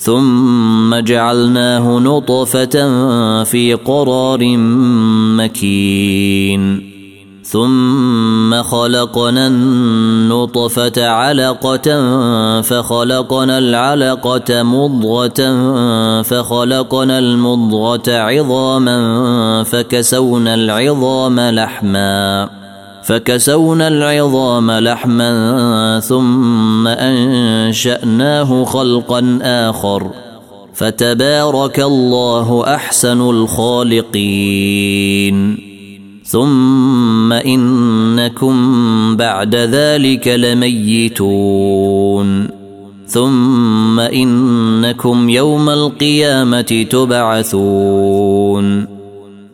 ثم جعلناه نطفة في قرار مكين. ثم خلقنا النطفة علقة فخلقنا العلقة مضغة فخلقنا المضغة عظاما فكسونا العظام لحماً. فكسونا العظام لحما ثم أنشأناه خلقا آخر فتبارك الله أحسن الخالقين. ثم إنكم بعد ذلك لميتون. ثم إنكم يوم القيامة تبعثون.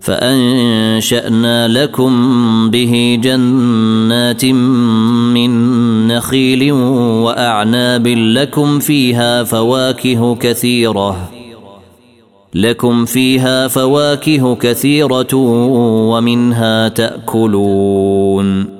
فأنشأنا لكم به جنات من نخيل وأعناب لكم فيها فواكه كثيرة لكم فيها فواكه كثيرة ومنها تأكلون.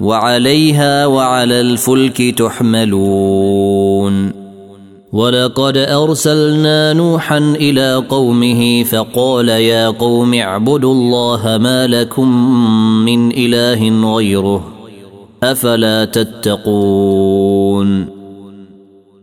وعليها وعلى الفلك تحملون. ولقد أرسلنا نوحا إلى قومه فقال يا قوم اعبدوا الله ما لكم من إله غيره أفلا تتقون.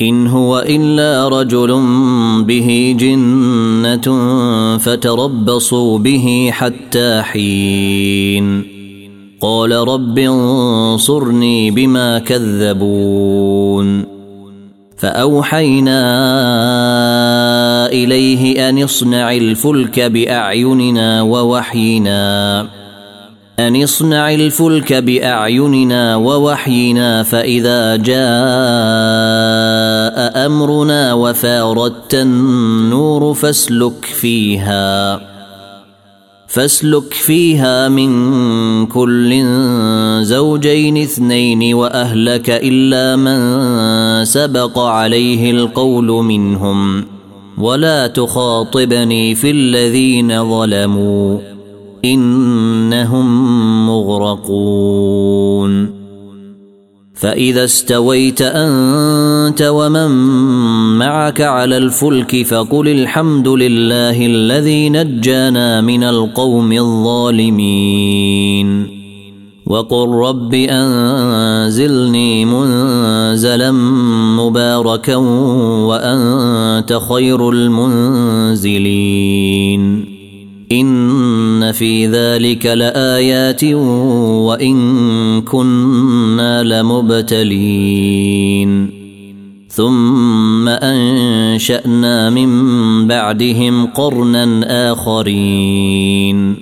إن هو إلا رجل به جنة فتربصوا به حتى حين. قال رب انصرني بما كذبون. فأوحينا إليه أن اصنع الفلك بأعيننا ووحينا. أن اصنع الفلك بأعيننا ووحينا فإذا جاء أمرنا وفاردت النور فاسلك فيها فاسلك فيها من كل زوجين اثنين وأهلك إلا من سبق عليه القول منهم. ولا تخاطبني في الذين ظلموا. انهم مغرقون فاذا استويت انت ومن معك على الفلك فقل الحمد لله الذي نجانا من القوم الظالمين وقل رب انزلني منزلا مباركا وانت خير المنزلين إن في ذلك لآيات وإن كنا لمبتلين. ثم أنشأنا من بعدهم قرنا آخرين.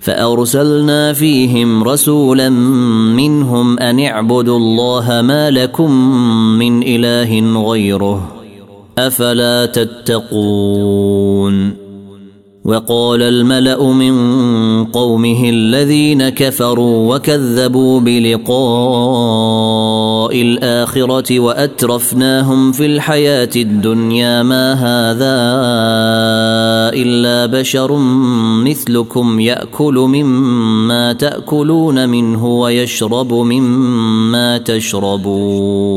فأرسلنا فيهم رسولا منهم أن اعبدوا الله ما لكم من إله غيره. أفلا تتقون؟ وقال الملأ من قومه الذين كفروا وكذبوا بلقاء الآخرة وأترفناهم في الحياة الدنيا ما هذا إلا بشر مثلكم يأكل مما تأكلون منه ويشرب مما تشربون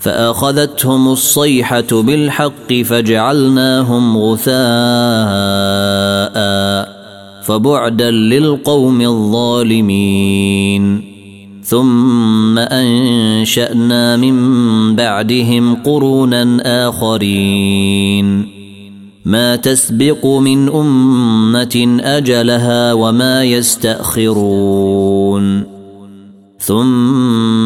فأخذتهم الصيحة بالحق فجعلناهم غثاء فبعدا للقوم الظالمين. ثم أنشأنا من بعدهم قرونا آخرين. ما تسبق من أمة أجلها وما يستأخرون. ثم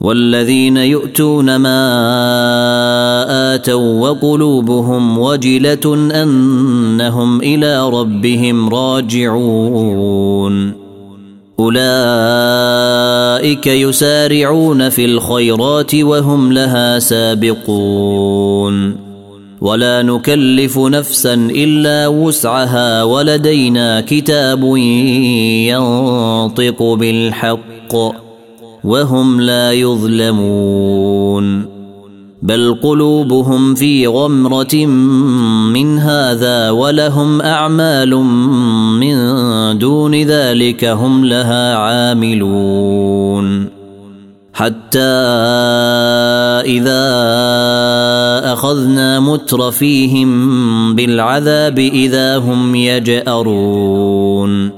والذين يؤتون ما آتوا وقلوبهم وجلة أنهم إلى ربهم راجعون. أولئك يسارعون في الخيرات وهم لها سابقون. ولا نكلف نفسا إلا وسعها ولدينا كتاب ينطق بالحق. وهم لا يظلمون. بل قلوبهم في غمرة من هذا ولهم أعمال من دون ذلك هم لها عاملون. حتى إذا أخذنا مترفيهم بالعذاب إذا هم يجأرون.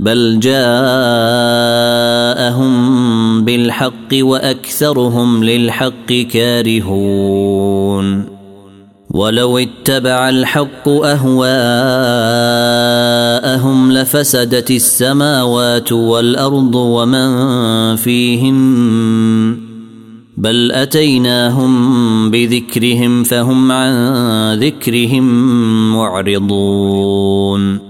بل جاءهم بالحق وأكثرهم للحق كارهون. ولو اتبع الحق أهواءهم لفسدت السماوات والأرض ومن فيهن. بل أتيناهم بذكرهم فهم عن ذكرهم معرضون.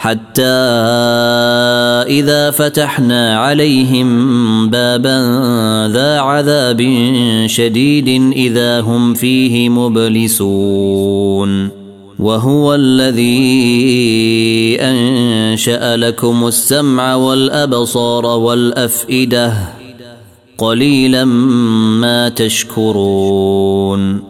حتى إذا فتحنا عليهم بابا ذا عذاب شديد إذا هم فيه مبلسون. وهو الذي أنشأ لكم السمع والأبصار والأفئدة قليلا ما تشكرون.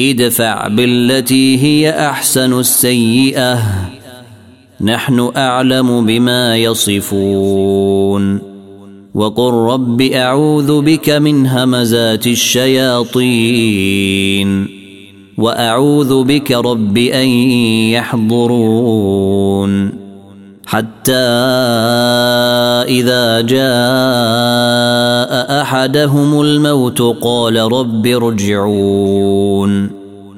ادفع بالتي هي أحسن السيئة. نحن أعلم بما يصفون. وقل رب أعوذ بك من همزات الشياطين. وأعوذ بك رب أن يحضرون. حتى إذا جاء أحدهم الموت قال رب ارجعون.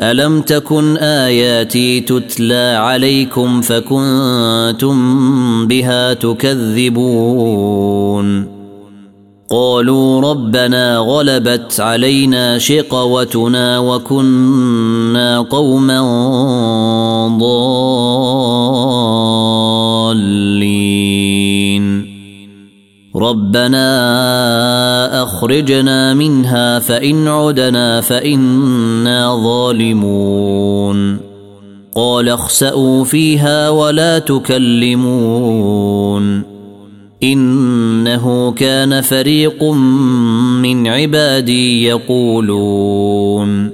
ألم تكن آياتي تتلى عليكم فكنتم بها تكذبون؟ قالوا ربنا غلبت علينا شقوتنا وكنا قوما ضالين. ربنا أخرجنا منها فإن عدنا فإنا ظالمون. قال اخسأوا فيها ولا تكلمون. إنه كان فريق من عبادي يقولون.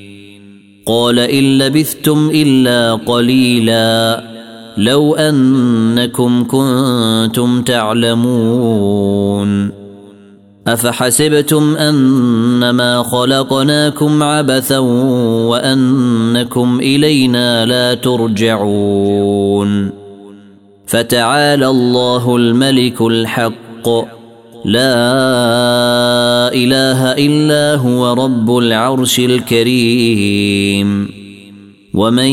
قال إن لبثتم إلا قليلا لو أنكم كنتم تعلمون أفحسبتم أنما خلقناكم عبثا وأنكم إلينا لا ترجعون فتعالى الله الملك الحق لا إله إلا هو رب العرش الكريم. ومن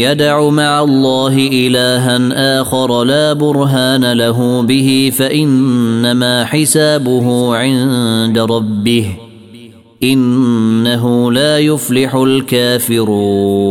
يدع مع الله إلها آخر لا برهان له به فإنما حسابه عند ربه إنه لا يفلح الكافرون.